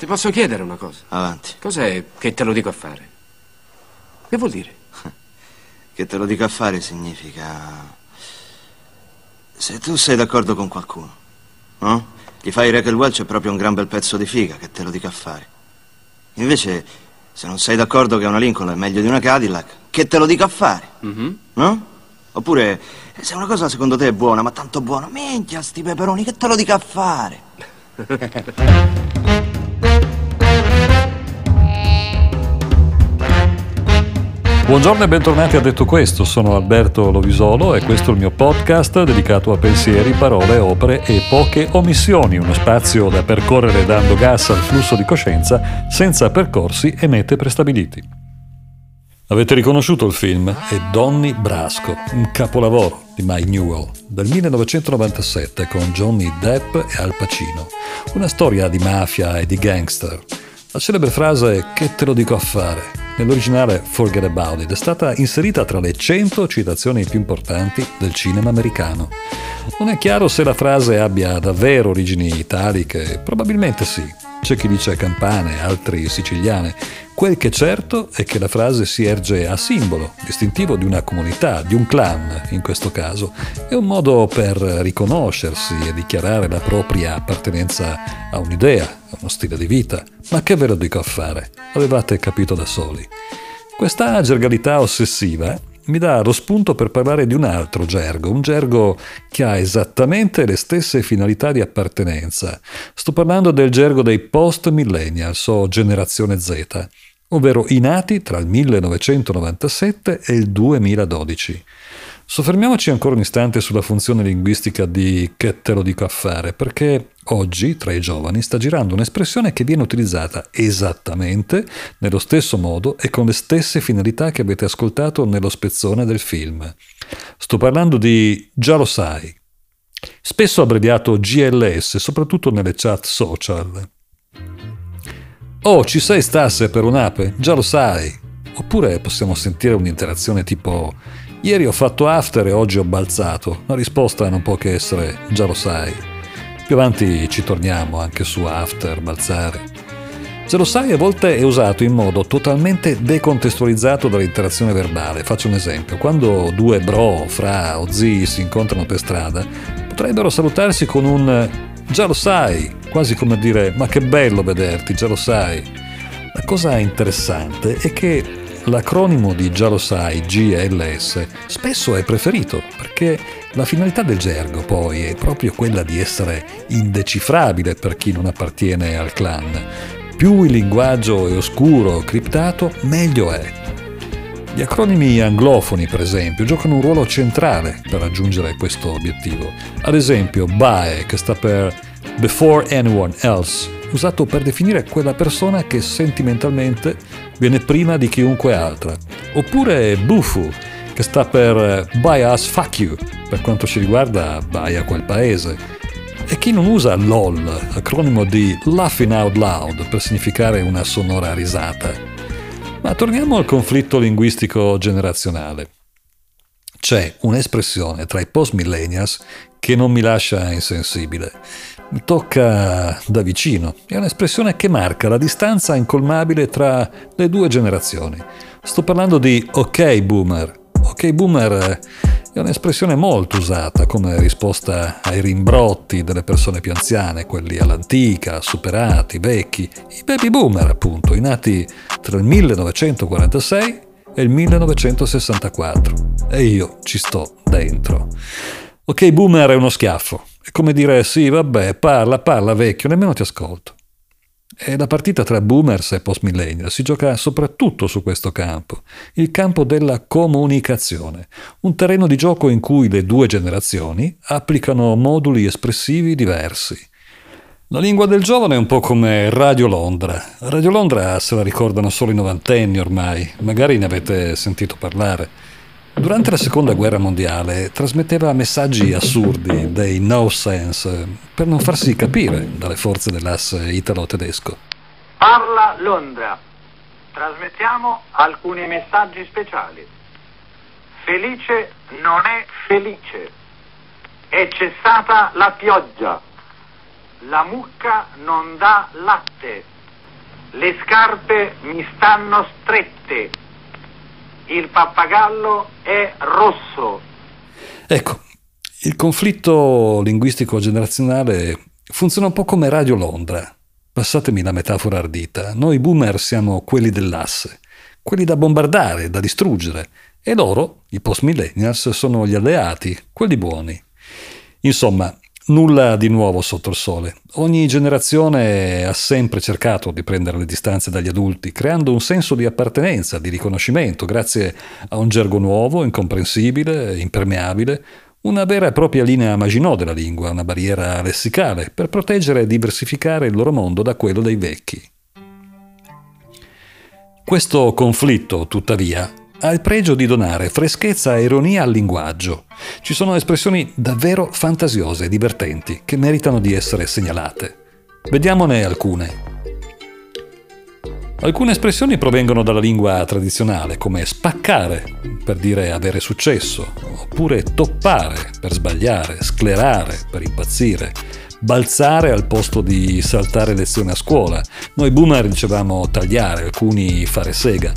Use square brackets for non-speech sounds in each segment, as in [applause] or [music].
Ti posso chiedere una cosa? Avanti. Cos'è che te lo dico a fare? Che vuol dire? [laughs] Che te lo dico a fare significa... Se tu sei d'accordo con qualcuno, no? Gli fai Raquel Welch è proprio un gran bel pezzo di figa, che te lo dico a fare. Invece, se non sei d'accordo che una Lincoln è meglio di una Cadillac, che te lo dico a fare, Mhm. no? Oppure, se una cosa secondo te è buona, ma tanto buona, minchia sti peperoni, che te lo dico a fare? [laughs] Buongiorno e bentornati a Detto Questo, sono Alberto Lovisolo e questo è il mio podcast dedicato a pensieri, parole, opere e poche omissioni, uno spazio da percorrere dando gas al flusso di coscienza senza percorsi e mete prestabiliti. Avete riconosciuto il film? È Donny Brasco, un capolavoro di Mike Newell del 1997 con Johnny Depp e Al Pacino. Una storia di mafia e di gangster. La celebre frase che te lo dico a fare, nell'originale Forget About It, è stata inserita tra le 100 citazioni più importanti del cinema americano. Non è chiaro se la frase abbia davvero origini italiche, probabilmente sì. C'è chi dice campane, altri siciliane. Quel che è certo è che la frase si erge a simbolo, distintivo di una comunità, di un clan in questo caso. È un modo per riconoscersi e dichiarare la propria appartenenza a un'idea, a uno stile di vita. Ma che ve lo dico a fare? Avevate capito da soli. Questa gergalità ossessiva mi dà lo spunto per parlare di un altro gergo, un gergo che ha esattamente le stesse finalità di appartenenza. Sto parlando del gergo dei post-millennials o generazione Z, ovvero i nati tra il 1997 e il 2012. Soffermiamoci ancora un istante sulla funzione linguistica di che te lo dico a fare, perché oggi tra i giovani sta girando un'espressione che viene utilizzata esattamente nello stesso modo e con le stesse finalità che avete ascoltato nello spezzone del film. Sto parlando di già lo sai, spesso abbreviato GLS, soprattutto nelle chat social. Oh, ci sei stasse per un'ape? Già lo sai. Oppure possiamo sentire un'interazione tipo Ieri ho fatto after e oggi ho balzato. La risposta non può che essere già lo sai. Più avanti ci torniamo anche su after, balzare. Già lo sai a volte è usato in modo totalmente decontestualizzato dall'interazione verbale. Faccio un esempio. Quando due bro, fra o zii si incontrano per strada, potrebbero salutarsi con un già lo sai, quasi come dire ma che bello vederti, già lo sai. La cosa interessante è che l'acronimo di già lo sai, GLS, spesso è preferito perché la finalità del gergo poi è proprio quella di essere indecifrabile per chi non appartiene al clan. Più il linguaggio è oscuro, criptato, meglio è. Gli acronimi anglofoni, per esempio, giocano un ruolo centrale per raggiungere questo obiettivo. Ad esempio, BAE, che sta per Before Anyone Else, usato per definire quella persona che sentimentalmente viene prima di chiunque altra. Oppure BUFU, che sta per Buy Us Fuck You, per quanto ci riguarda Buy a quel paese. E chi non usa LOL, acronimo di Laughing Out Loud, per significare una sonora risata. Ma torniamo al conflitto linguistico generazionale. C'è un'espressione tra i post-millennials che non mi lascia insensibile. Mi tocca da vicino. È un'espressione che marca la distanza incolmabile tra le due generazioni. Sto parlando di ok boomer. Ok boomer è un'espressione molto usata come risposta ai rimbrotti delle persone più anziane, quelli all'antica, superati, vecchi, i baby boomer appunto, i nati tra il 1946 e il 1964. E io ci sto dentro. Ok, boomer è uno schiaffo. È come dire sì, vabbè, parla, parla vecchio, nemmeno ti ascolto. E la partita tra boomers e post-millennial si gioca soprattutto su questo campo, il campo della comunicazione, un terreno di gioco in cui le due generazioni applicano moduli espressivi diversi. La lingua del giovane è un po' come Radio Londra. Radio Londra se la ricordano solo i novantenni ormai, magari ne avete sentito parlare. Durante la seconda guerra mondiale trasmetteva messaggi assurdi, dei no sense, per non farsi capire dalle forze dell'asse italo-tedesco. Parla Londra. Trasmettiamo alcuni messaggi speciali. Felice non è felice. È cessata la pioggia. La mucca non dà latte. Le scarpe mi stanno strette. Il pappagallo è rosso. Ecco, il conflitto linguistico generazionale funziona un po' come Radio Londra. Passatemi la metafora ardita. Noi boomer siamo quelli dell'asse, quelli da bombardare, da distruggere, e loro, i post millennials, sono gli alleati, quelli buoni. Insomma, Nulla di nuovo sotto il sole. Ogni generazione ha sempre cercato di prendere le distanze dagli adulti, creando un senso di appartenenza, di riconoscimento, grazie a un gergo nuovo, incomprensibile, impermeabile, una vera e propria linea Maginot della lingua, una barriera lessicale, per proteggere e diversificare il loro mondo da quello dei vecchi. Questo conflitto, tuttavia, ha il pregio di donare freschezza e ironia al linguaggio. Ci sono espressioni davvero fantasiose e divertenti che meritano di essere segnalate. Vediamone alcune. Alcune espressioni provengono dalla lingua tradizionale, come spaccare per dire avere successo, oppure toppare per sbagliare, sclerare per impazzire, balzare al posto di saltare lezione a scuola. Noi boomer dicevamo tagliare, alcuni fare sega.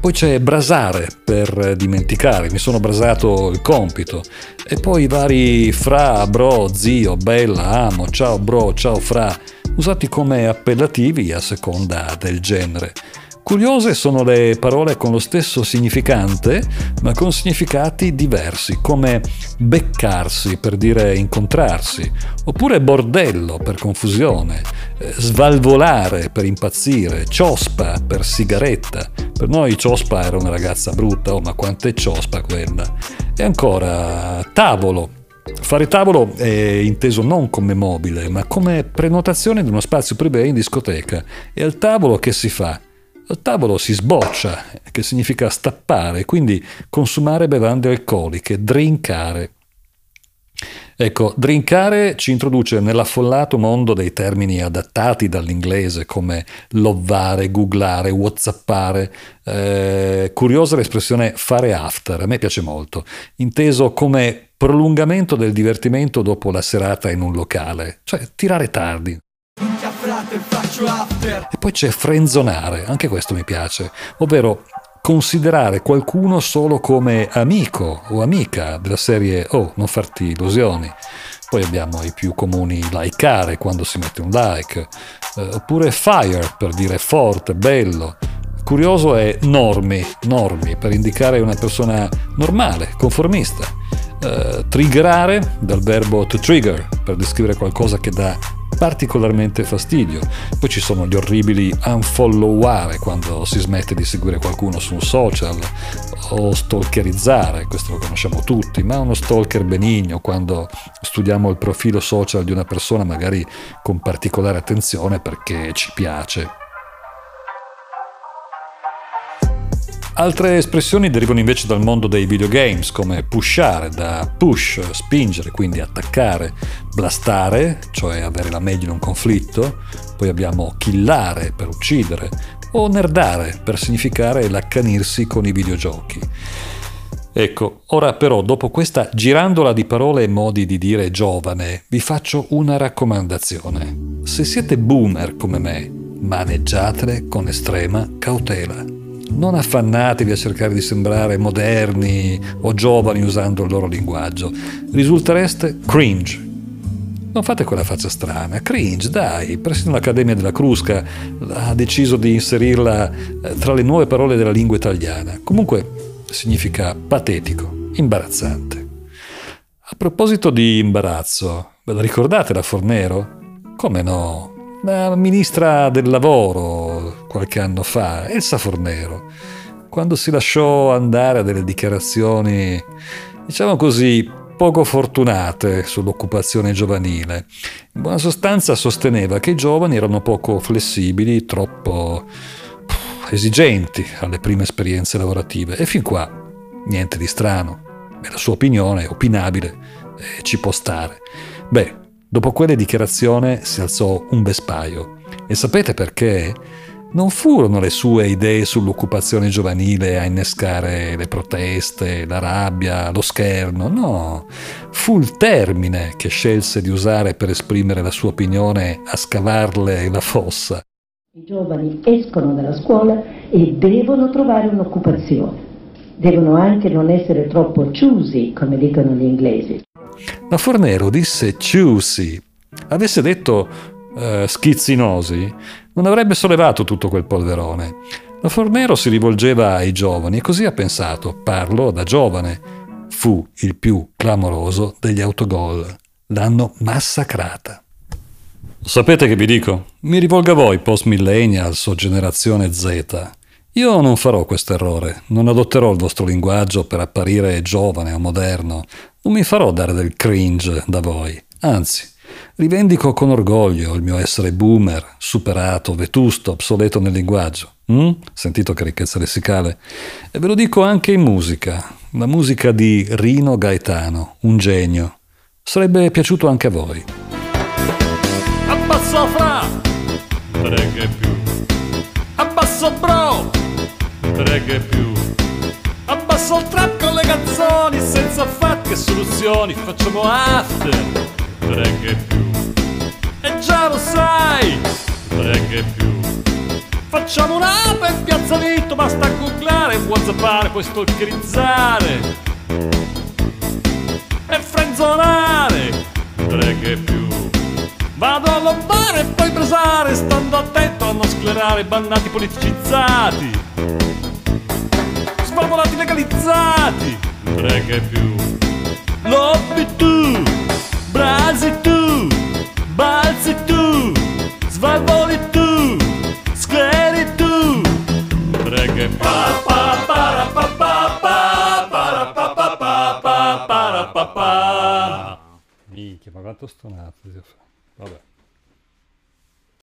Poi c'è brasare per dimenticare, mi sono brasato il compito. E poi i vari fra, bro, zio, bella, amo, ciao bro, ciao fra, usati come appellativi a seconda del genere. Curiose sono le parole con lo stesso significante, ma con significati diversi, come beccarsi per dire incontrarsi, oppure bordello per confusione, eh, svalvolare per impazzire, ciospa per sigaretta. Per noi ciospa era una ragazza brutta, oh ma quanto è ciospa quella. E ancora tavolo, Fare tavolo è inteso non come mobile, ma come prenotazione di uno spazio privé in discoteca. E al tavolo che si fa? Tavolo si sboccia, che significa stappare, quindi consumare bevande alcoliche, drinkare. Ecco, drinkare ci introduce nell'affollato mondo dei termini adattati dall'inglese come lovare, googlare, whatsappare. Eh, curiosa l'espressione fare after, a me piace molto, inteso come prolungamento del divertimento dopo la serata in un locale, cioè tirare tardi. E poi c'è frenzonare, anche questo mi piace, ovvero considerare qualcuno solo come amico o amica della serie Oh, non farti illusioni. Poi abbiamo i più comuni likeare quando si mette un like, eh, oppure fire per dire forte, bello. Curioso è normi, normi per indicare una persona normale, conformista. Uh, triggerare dal verbo to trigger per descrivere qualcosa che dà particolarmente fastidio. Poi ci sono gli orribili unfolloware quando si smette di seguire qualcuno su un social o stalkerizzare, questo lo conosciamo tutti, ma uno stalker benigno quando studiamo il profilo social di una persona magari con particolare attenzione perché ci piace. Altre espressioni derivano invece dal mondo dei videogames, come pushare, da push, spingere, quindi attaccare, blastare, cioè avere la meglio in un conflitto, poi abbiamo killare per uccidere, o nerdare per significare l'accanirsi con i videogiochi. Ecco, ora però dopo questa girandola di parole e modi di dire giovane, vi faccio una raccomandazione. Se siete boomer come me, maneggiatele con estrema cautela non affannatevi a cercare di sembrare moderni o giovani usando il loro linguaggio. Risultereste cringe. Non fate quella faccia strana, cringe, dai, persino l'Accademia della Crusca ha deciso di inserirla eh, tra le nuove parole della lingua italiana. Comunque significa patetico, imbarazzante. A proposito di imbarazzo, ve la ricordate la Fornero? Come no? La ministra del lavoro qualche anno fa, Elsa Fornero, quando si lasciò andare a delle dichiarazioni, diciamo così, poco fortunate sull'occupazione giovanile. In buona sostanza sosteneva che i giovani erano poco flessibili, troppo esigenti alle prime esperienze lavorative e fin qua niente di strano. È la sua opinione, è opinabile, e ci può stare. Beh, Dopo quelle dichiarazioni si alzò un vespaio. E sapete perché? Non furono le sue idee sull'occupazione giovanile a innescare le proteste, la rabbia, lo scherno, no. Fu il termine che scelse di usare per esprimere la sua opinione a scavarle la fossa. I giovani escono dalla scuola e devono trovare un'occupazione. Devono anche non essere troppo choosy, come dicono gli inglesi. La Fornero disse choosy. Avesse detto eh, schizzinosi, non avrebbe sollevato tutto quel polverone. La Fornero si rivolgeva ai giovani e così ha pensato, parlo da giovane. Fu il più clamoroso degli autogol. L'hanno massacrata. Sapete che vi dico? Mi rivolgo a voi, post millennials o generazione Z. Io non farò questo errore, non adotterò il vostro linguaggio per apparire giovane o moderno, non mi farò dare del cringe da voi, anzi, rivendico con orgoglio il mio essere boomer, superato, vetusto, obsoleto nel linguaggio. Mm? Sentito che ricchezza lessicale? E ve lo dico anche in musica, la musica di Rino Gaetano, un genio. Sarebbe piaciuto anche a voi abbasso fra, preghe più, abbasso bro, preghe più, abbasso il trap con le canzoni, senza fatti e soluzioni, facciamo after, preghe più, e già lo sai, preghe più. Facciamo un'app in piazza Vitto, basta googlare, whatsappare, puoi stalkerizzare. E frenzonare, preghe più. Vado a lottare e poi brasare, stando attento a non sclerare bannati politicizzati, svalvolati legalizzati, preghe più. Lobby tu, brasi tu, balzi tu, svalvoli tu, scleri tu, preghe pa pa para pa pa pa para pa pa pa pa para pa pa. Minchia, ma quanto stonato. Vabbè.